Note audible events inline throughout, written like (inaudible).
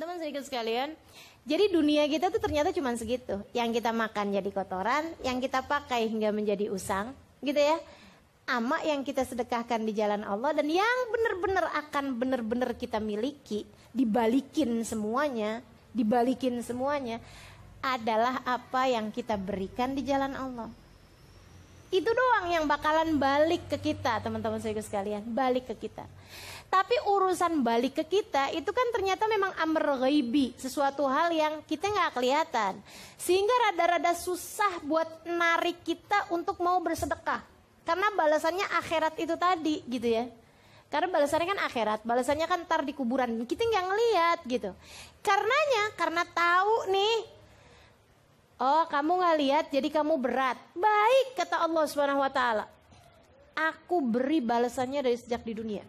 Teman-teman sedikit sekalian, jadi dunia kita tuh ternyata cuma segitu. Yang kita makan jadi kotoran, yang kita pakai hingga menjadi usang, gitu ya. Ama yang kita sedekahkan di jalan Allah dan yang benar-benar akan benar-benar kita miliki, dibalikin semuanya, dibalikin semuanya adalah apa yang kita berikan di jalan Allah. Itu doang yang bakalan balik ke kita, teman-teman saya sekalian, balik ke kita. Tapi urusan balik ke kita itu kan ternyata memang amr ghaibi, sesuatu hal yang kita nggak kelihatan. Sehingga rada-rada susah buat narik kita untuk mau bersedekah. Karena balasannya akhirat itu tadi gitu ya. Karena balasannya kan akhirat, balasannya kan ntar di kuburan. Kita nggak ngeliat gitu. Karenanya, karena tahu nih Oh, kamu nggak lihat, jadi kamu berat. Baik, kata Allah Subhanahu wa Ta'ala. Aku beri balasannya dari sejak di dunia.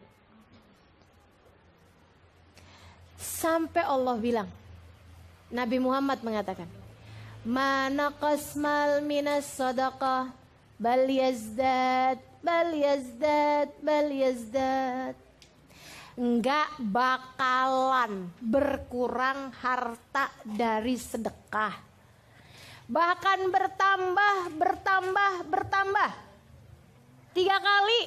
Sampai Allah bilang, Nabi Muhammad mengatakan, Mana qasmal minas sadaqah bal yazdad bal yazdad bal yazdad Enggak bakalan berkurang harta dari sedekah bahkan bertambah, bertambah, bertambah. Tiga kali.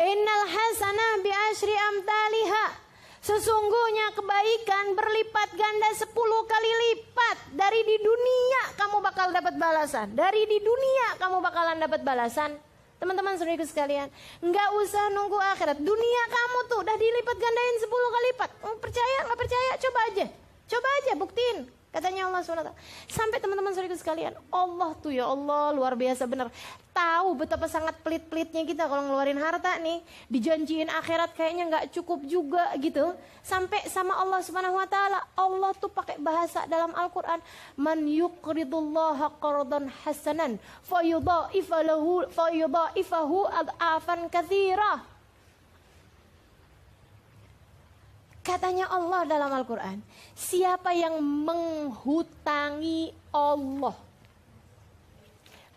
Innal hasanah bi asri amtaliha. Sesungguhnya kebaikan berlipat ganda sepuluh kali lipat dari di dunia kamu bakal dapat balasan. Dari di dunia kamu bakalan dapat balasan. Teman-teman saudaraku sekalian, nggak usah nunggu akhirat. Dunia kamu tuh udah dilipat gandain sepuluh kali lipat. Percaya nggak percaya? Coba aja. Coba aja buktiin. Katanya Allah SWT. Sampai teman-teman saudara sekalian, Allah tuh ya Allah luar biasa benar. Tahu betapa sangat pelit-pelitnya kita kalau ngeluarin harta nih, dijanjiin akhirat kayaknya nggak cukup juga gitu. Sampai sama Allah Subhanahu wa taala, Allah tuh pakai bahasa dalam Al-Qur'an, "Man yuqridullaha qardan hasanan fayudha'ifahu fayudha'ifahu ad'afan katsira." Katanya Allah dalam Al-Quran, siapa yang menghutangi Allah?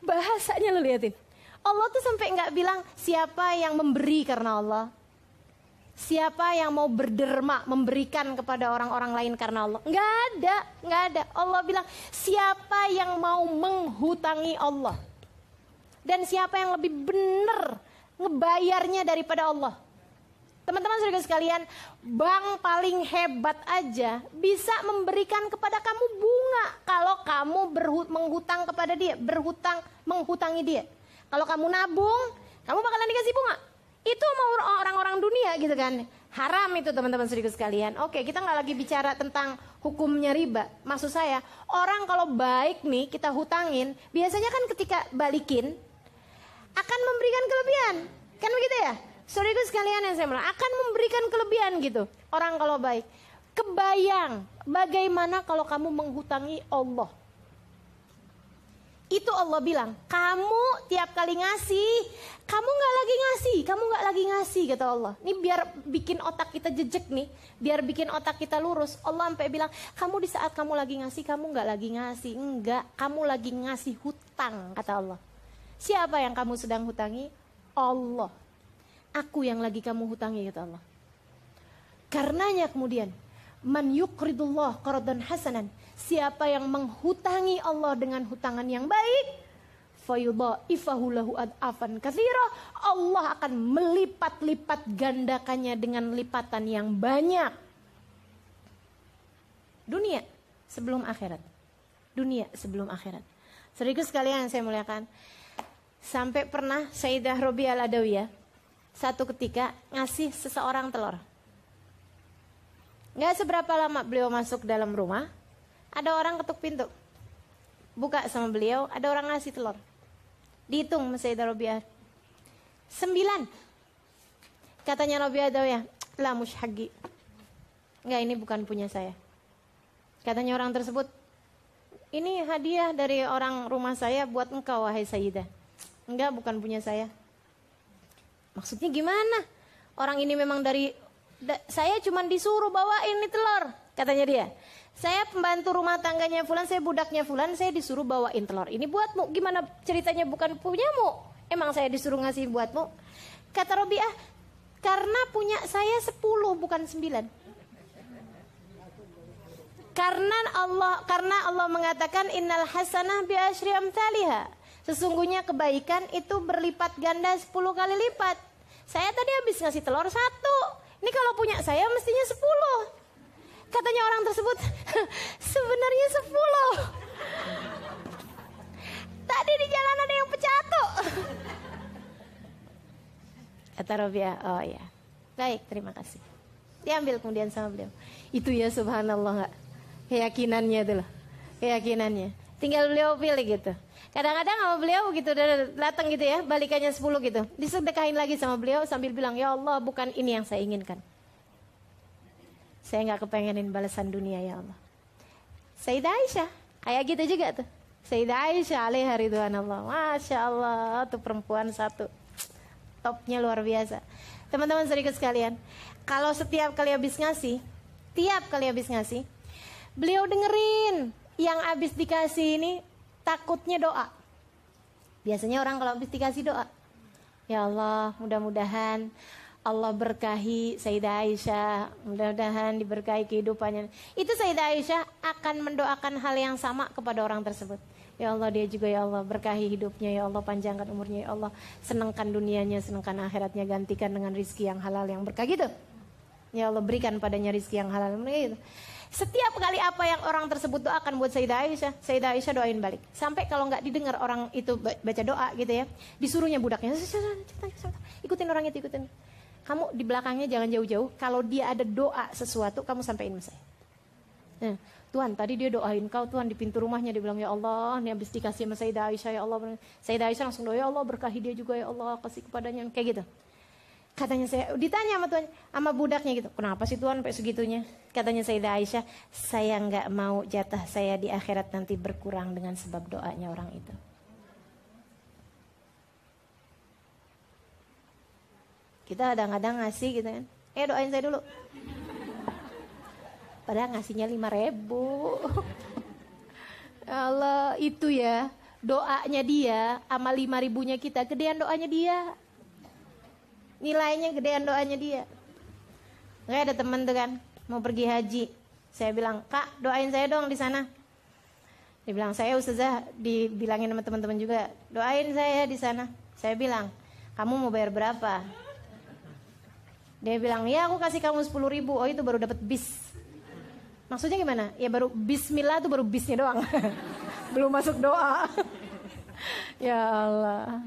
Bahasanya lo liatin. Allah tuh sampai nggak bilang siapa yang memberi karena Allah. Siapa yang mau berderma memberikan kepada orang-orang lain karena Allah? Nggak ada, nggak ada. Allah bilang siapa yang mau menghutangi Allah dan siapa yang lebih benar ngebayarnya daripada Allah. Teman-teman saudara sekalian, bank paling hebat aja bisa memberikan kepada kamu bunga kalau kamu berhut menghutang kepada dia, berhutang menghutangi dia. Kalau kamu nabung, kamu bakalan dikasih bunga. Itu mau orang-orang dunia gitu kan. Haram itu teman-teman saudara sekalian. Oke, kita nggak lagi bicara tentang hukumnya riba. Maksud saya, orang kalau baik nih kita hutangin, biasanya kan ketika balikin akan memberikan kelebihan. Kan begitu ya? Saudara sekalian yang saya bilang akan memberikan kelebihan gitu. Orang kalau baik. Kebayang bagaimana kalau kamu menghutangi Allah. Itu Allah bilang, kamu tiap kali ngasih, kamu nggak lagi ngasih, kamu nggak lagi ngasih kata Allah. Ini biar bikin otak kita jejek nih, biar bikin otak kita lurus. Allah sampai bilang, kamu di saat kamu lagi ngasih, kamu nggak lagi ngasih, enggak, kamu lagi ngasih hutang kata Allah. Siapa yang kamu sedang hutangi? Allah. Aku yang lagi kamu hutangi kata Allah. Karenanya kemudian man yukridullah qardan hasanan. Siapa yang menghutangi Allah dengan hutangan yang baik, fayudha'ifahu lahu ad'afan katsira. Allah akan melipat-lipat gandakannya dengan lipatan yang banyak. Dunia sebelum akhirat. Dunia sebelum akhirat. Serius sekalian saya muliakan. Sampai pernah Sayyidah Robi al-Adawiyah satu ketika ngasih seseorang telur. Gak seberapa lama beliau masuk dalam rumah, ada orang ketuk pintu. Buka sama beliau, ada orang ngasih telur. Dihitung Sayyidah Robiah. Sembilan. Katanya Robiah ya, lah mushagi. Enggak, ini bukan punya saya. Katanya orang tersebut, ini hadiah dari orang rumah saya buat engkau wahai Sayyidah. Enggak, bukan punya saya. Maksudnya gimana? Orang ini memang dari da, saya cuma disuruh bawa ini telur, katanya dia. Saya pembantu rumah tangganya Fulan, saya budaknya Fulan, saya disuruh bawain telur. Ini buatmu. Gimana ceritanya bukan punyamu? Emang saya disuruh ngasih buatmu? Kata Robiah, karena punya saya sepuluh bukan sembilan. Karena Allah karena Allah mengatakan innal hasanah bi asyri amsalihha. Sesungguhnya kebaikan itu berlipat ganda 10 kali lipat. Saya tadi habis ngasih telur satu. Ini kalau punya saya mestinya 10. Katanya orang tersebut, (laughs) sebenarnya 10. (laughs) Tadi di jalan ada yang pecah (laughs) tuh. Kata Robia, oh ya. Baik, terima kasih. Diambil kemudian sama beliau. Itu ya subhanallah nggak? Keyakinannya itu loh. Keyakinannya. Tinggal beliau pilih gitu. Kadang-kadang sama beliau gitu datang gitu ya, balikannya 10 gitu. Disedekahin lagi sama beliau sambil bilang, "Ya Allah, bukan ini yang saya inginkan." Saya nggak kepengenin balasan dunia ya Allah. Sayyidah Aisyah, kayak gitu juga tuh. Sayyidah Aisyah ridwan Allah. Masya Allah, tuh perempuan satu. Topnya luar biasa. Teman-teman sedikit sekalian, kalau setiap kali habis ngasih, tiap kali habis ngasih, beliau dengerin yang habis dikasih ini takutnya doa. Biasanya orang kalau habis dikasih doa, ya Allah mudah-mudahan Allah berkahi Sayyidah Aisyah, mudah-mudahan diberkahi kehidupannya. Itu Sayyidah Aisyah akan mendoakan hal yang sama kepada orang tersebut. Ya Allah dia juga ya Allah berkahi hidupnya ya Allah panjangkan umurnya ya Allah senangkan dunianya senangkan akhiratnya gantikan dengan rizki yang halal yang berkah gitu. Ya Allah berikan padanya rizki yang halal gitu. Setiap kali apa yang orang tersebut doakan buat Sayyidah Aisyah, Sayyidah Aisyah doain balik. Sampai kalau nggak didengar orang itu baca doa gitu ya, disuruhnya budaknya, ikutin orang itu, ikutin. Kamu di belakangnya jangan jauh-jauh, kalau dia ada doa sesuatu, kamu sampaikan saya. Nah, Tuhan tadi dia doain kau Tuhan di pintu rumahnya dia bilang ya Allah ini habis dikasih sama Sayyidah Aisyah ya Allah Sayyidah Aisyah langsung doa ya Allah berkahi dia juga ya Allah kasih kepadanya kayak gitu Katanya saya ditanya sama Tuhan, sama budaknya gitu. Kenapa sih Tuhan sampai segitunya? Katanya Sayyidah Aisyah, saya nggak mau jatah saya di akhirat nanti berkurang dengan sebab doanya orang itu. Kita kadang-kadang ngasih gitu kan. Eh doain saya dulu. Padahal ngasihnya lima ribu. (laughs) Allah itu ya doanya dia sama lima ribunya kita gedean doanya dia nilainya gedean doanya dia. Nggak ada teman tuh kan mau pergi haji. Saya bilang kak doain saya dong di sana. Dia bilang saya ustazah dibilangin sama teman-teman juga doain saya di sana. Saya bilang kamu mau bayar berapa? Dia bilang ya aku kasih kamu sepuluh ribu. Oh itu baru dapat bis. Maksudnya gimana? Ya baru Bismillah tuh baru bisnya doang. (laughs) Belum masuk doa ya Allah.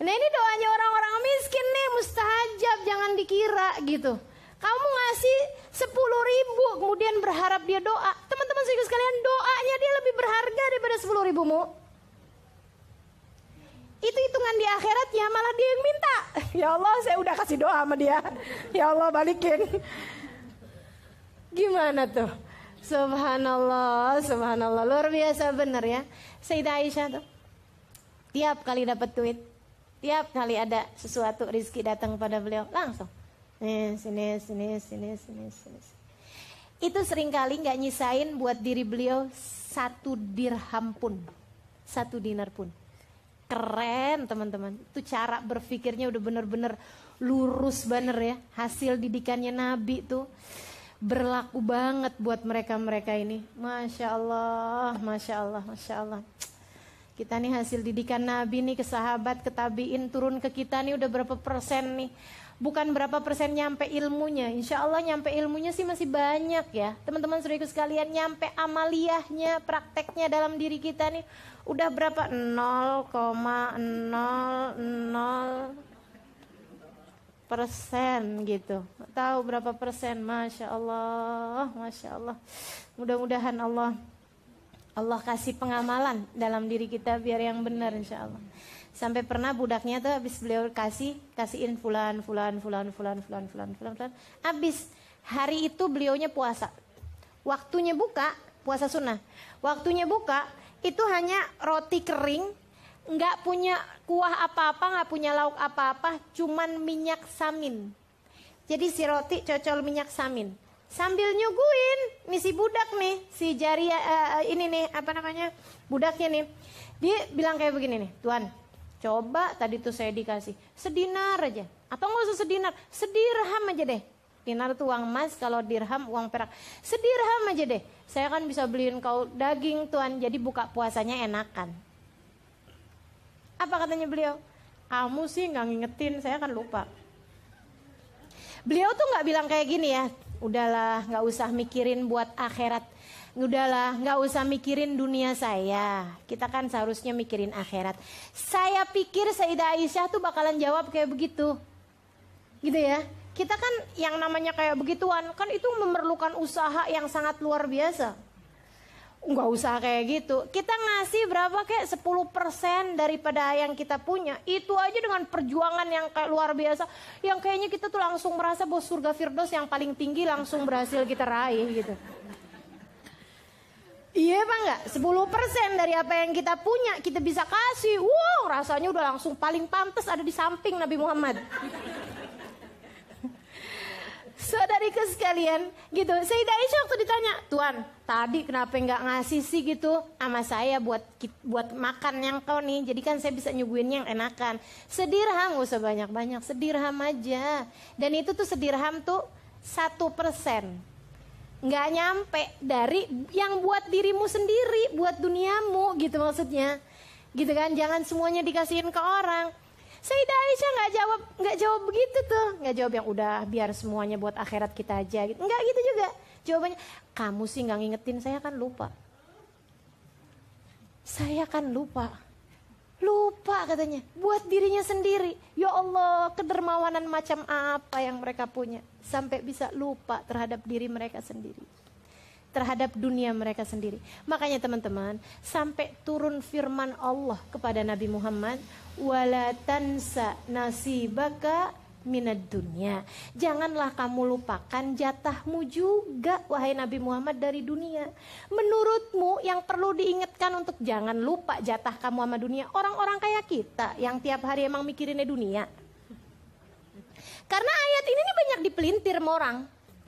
Nah ini doanya orang-orang miskin nih mustajab jangan dikira gitu. Kamu ngasih 10 ribu kemudian berharap dia doa. Teman-teman saya sekalian doanya dia lebih berharga daripada 10 ribumu. Itu hitungan di akhiratnya malah dia yang minta. (laughs) Ya Allah saya udah kasih doa sama dia. Ya Allah balikin. Gimana tuh? Subhanallah, subhanallah. Luar biasa bener ya. Sayyidah Aisyah tuh Tiap kali dapat duit, tiap kali ada sesuatu rizki datang pada beliau, langsung. Nih, sini, sini, sini, sini, sini. Itu sering kali nggak nyisain buat diri beliau satu dirham pun, satu dinar pun. Keren teman-teman, itu cara berpikirnya udah bener-bener lurus bener ya. Hasil didikannya Nabi tuh berlaku banget buat mereka-mereka ini. Masya Allah, Masya Allah, Masya Allah. Kita nih hasil didikan Nabi nih ke sahabat, ke tabiin turun ke kita nih udah berapa persen nih. Bukan berapa persen nyampe ilmunya. Insya Allah nyampe ilmunya sih masih banyak ya. Teman-teman saudariku sekalian nyampe amaliyahnya, prakteknya dalam diri kita nih. Udah berapa? 0,00 persen gitu. Tahu berapa persen? Masya Allah, Masya Allah. Mudah-mudahan Allah Allah kasih pengamalan dalam diri kita biar yang benar insya Allah. Sampai pernah budaknya tuh habis beliau kasih, kasihin fulan, fulan, fulan, fulan, fulan, fulan, fulan, fulan. Habis hari itu beliaunya puasa. Waktunya buka, puasa sunnah. Waktunya buka, itu hanya roti kering, nggak punya kuah apa-apa, nggak punya lauk apa-apa, cuman minyak samin. Jadi si roti cocol minyak samin sambil nyuguin nih si budak nih si jaria uh, ini nih apa namanya budaknya nih dia bilang kayak begini nih tuan coba tadi tuh saya dikasih sedinar aja atau nggak usah sedinar sedirham aja deh Dinar itu uang emas, kalau dirham uang perak. Sedirham aja deh. Saya kan bisa beliin kau daging tuan, jadi buka puasanya enakan. Apa katanya beliau? Kamu sih nggak ngingetin, saya kan lupa. Beliau tuh nggak bilang kayak gini ya, udahlah nggak usah mikirin buat akhirat. Udahlah nggak usah mikirin dunia saya. Kita kan seharusnya mikirin akhirat. Saya pikir Sayyidah Aisyah tuh bakalan jawab kayak begitu. Gitu ya. Kita kan yang namanya kayak begituan kan itu memerlukan usaha yang sangat luar biasa nggak usah kayak gitu kita ngasih berapa kayak 10% daripada yang kita punya itu aja dengan perjuangan yang kayak luar biasa yang kayaknya kita tuh langsung merasa bahwa surga Firdaus yang paling tinggi langsung berhasil kita raih gitu Iya apa enggak? 10% dari apa yang kita punya kita bisa kasih. Wow, rasanya udah langsung paling pantas ada di samping Nabi Muhammad. Saudariku sekalian, gitu. Sayyidah Aisyah waktu ditanya, Tuan, tadi kenapa nggak ngasih sih gitu sama saya buat buat makan yang kau nih. Jadi kan saya bisa nyuguhin yang enakan. Sedirham, gak usah banyak-banyak, sedirham aja. Dan itu tuh sedirham tuh satu persen nggak nyampe dari yang buat dirimu sendiri, buat duniamu gitu maksudnya. Gitu kan, jangan semuanya dikasihin ke orang. Sayyidah Aisyah nggak jawab nggak jawab begitu tuh, nggak jawab yang udah biar semuanya buat akhirat kita aja gitu. Nggak gitu juga. Jawabannya, kamu sih nggak ngingetin saya kan lupa. Saya kan lupa. Lupa katanya, buat dirinya sendiri. Ya Allah, kedermawanan macam apa yang mereka punya sampai bisa lupa terhadap diri mereka sendiri terhadap dunia mereka sendiri. Makanya teman-teman, sampai turun firman Allah kepada Nabi Muhammad, "Wala tansa nasibaka minad dunia. Janganlah kamu lupakan jatahmu juga wahai Nabi Muhammad dari dunia. Menurutmu yang perlu diingatkan untuk jangan lupa jatah kamu sama dunia orang-orang kayak kita yang tiap hari emang mikirinnya dunia. Karena ayat ini banyak dipelintir sama orang.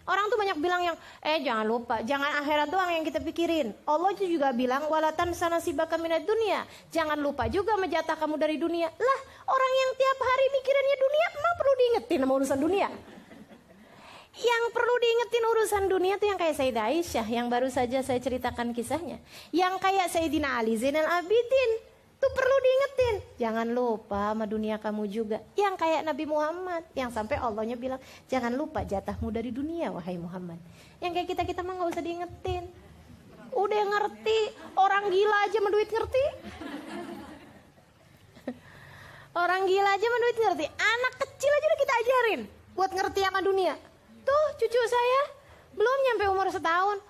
Orang tuh banyak bilang yang, eh jangan lupa, jangan akhirat doang yang kita pikirin. Allah juga bilang, walatan sana si minat dunia. Jangan lupa juga menjatah kamu dari dunia. Lah, orang yang tiap hari mikirinnya dunia, emang perlu diingetin sama urusan dunia? Yang perlu diingetin urusan dunia tuh yang kayak Sayyidah Aisyah, yang baru saja saya ceritakan kisahnya. Yang kayak Sayyidina Ali Zainal Abidin, itu perlu diingetin. Jangan lupa sama dunia kamu juga. Yang kayak Nabi Muhammad. Yang sampai Allahnya bilang, jangan lupa jatahmu dari dunia wahai Muhammad. Yang kayak kita-kita mah gak usah diingetin. Udah ngerti, orang gila aja menduit ngerti. (laughs) orang gila aja menduit ngerti. Anak kecil aja udah kita ajarin buat ngerti sama dunia. Tuh cucu saya belum nyampe umur setahun.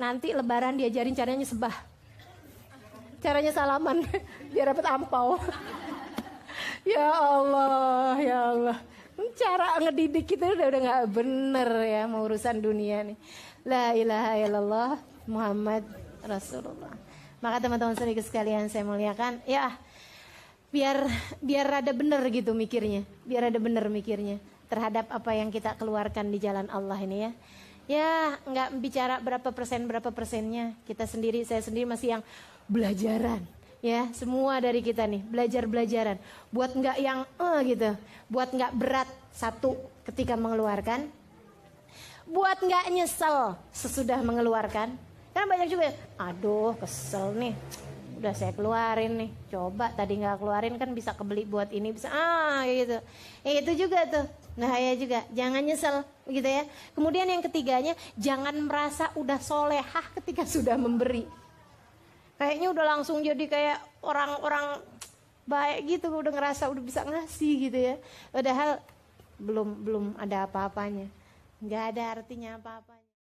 Nanti lebaran diajarin caranya sebah caranya salaman (laughs) biar dapat ampau. (laughs) ya Allah, ya Allah. Cara ngedidik kita udah udah nggak bener ya mau urusan dunia nih. La ilaha illallah Muhammad Rasulullah. Maka teman-teman sedikit sekalian saya muliakan, ya biar biar ada bener gitu mikirnya, biar ada bener mikirnya terhadap apa yang kita keluarkan di jalan Allah ini ya. Ya nggak bicara berapa persen berapa persennya, kita sendiri saya sendiri masih yang belajaran. Ya semua dari kita nih belajar belajaran buat nggak yang eh gitu. Buat nggak berat satu ketika mengeluarkan. Buat nggak nyesel sesudah mengeluarkan. Karena banyak juga aduh kesel nih. Udah saya keluarin nih. Coba tadi nggak keluarin kan bisa kebeli buat ini bisa. Ah gitu. Ya, itu juga tuh. Nah ya juga. Jangan nyesel gitu ya. Kemudian yang ketiganya jangan merasa udah solehah ketika sudah memberi kayaknya udah langsung jadi kayak orang-orang baik gitu udah ngerasa udah bisa ngasih gitu ya. Padahal belum belum ada apa-apanya. Nggak ada artinya apa-apanya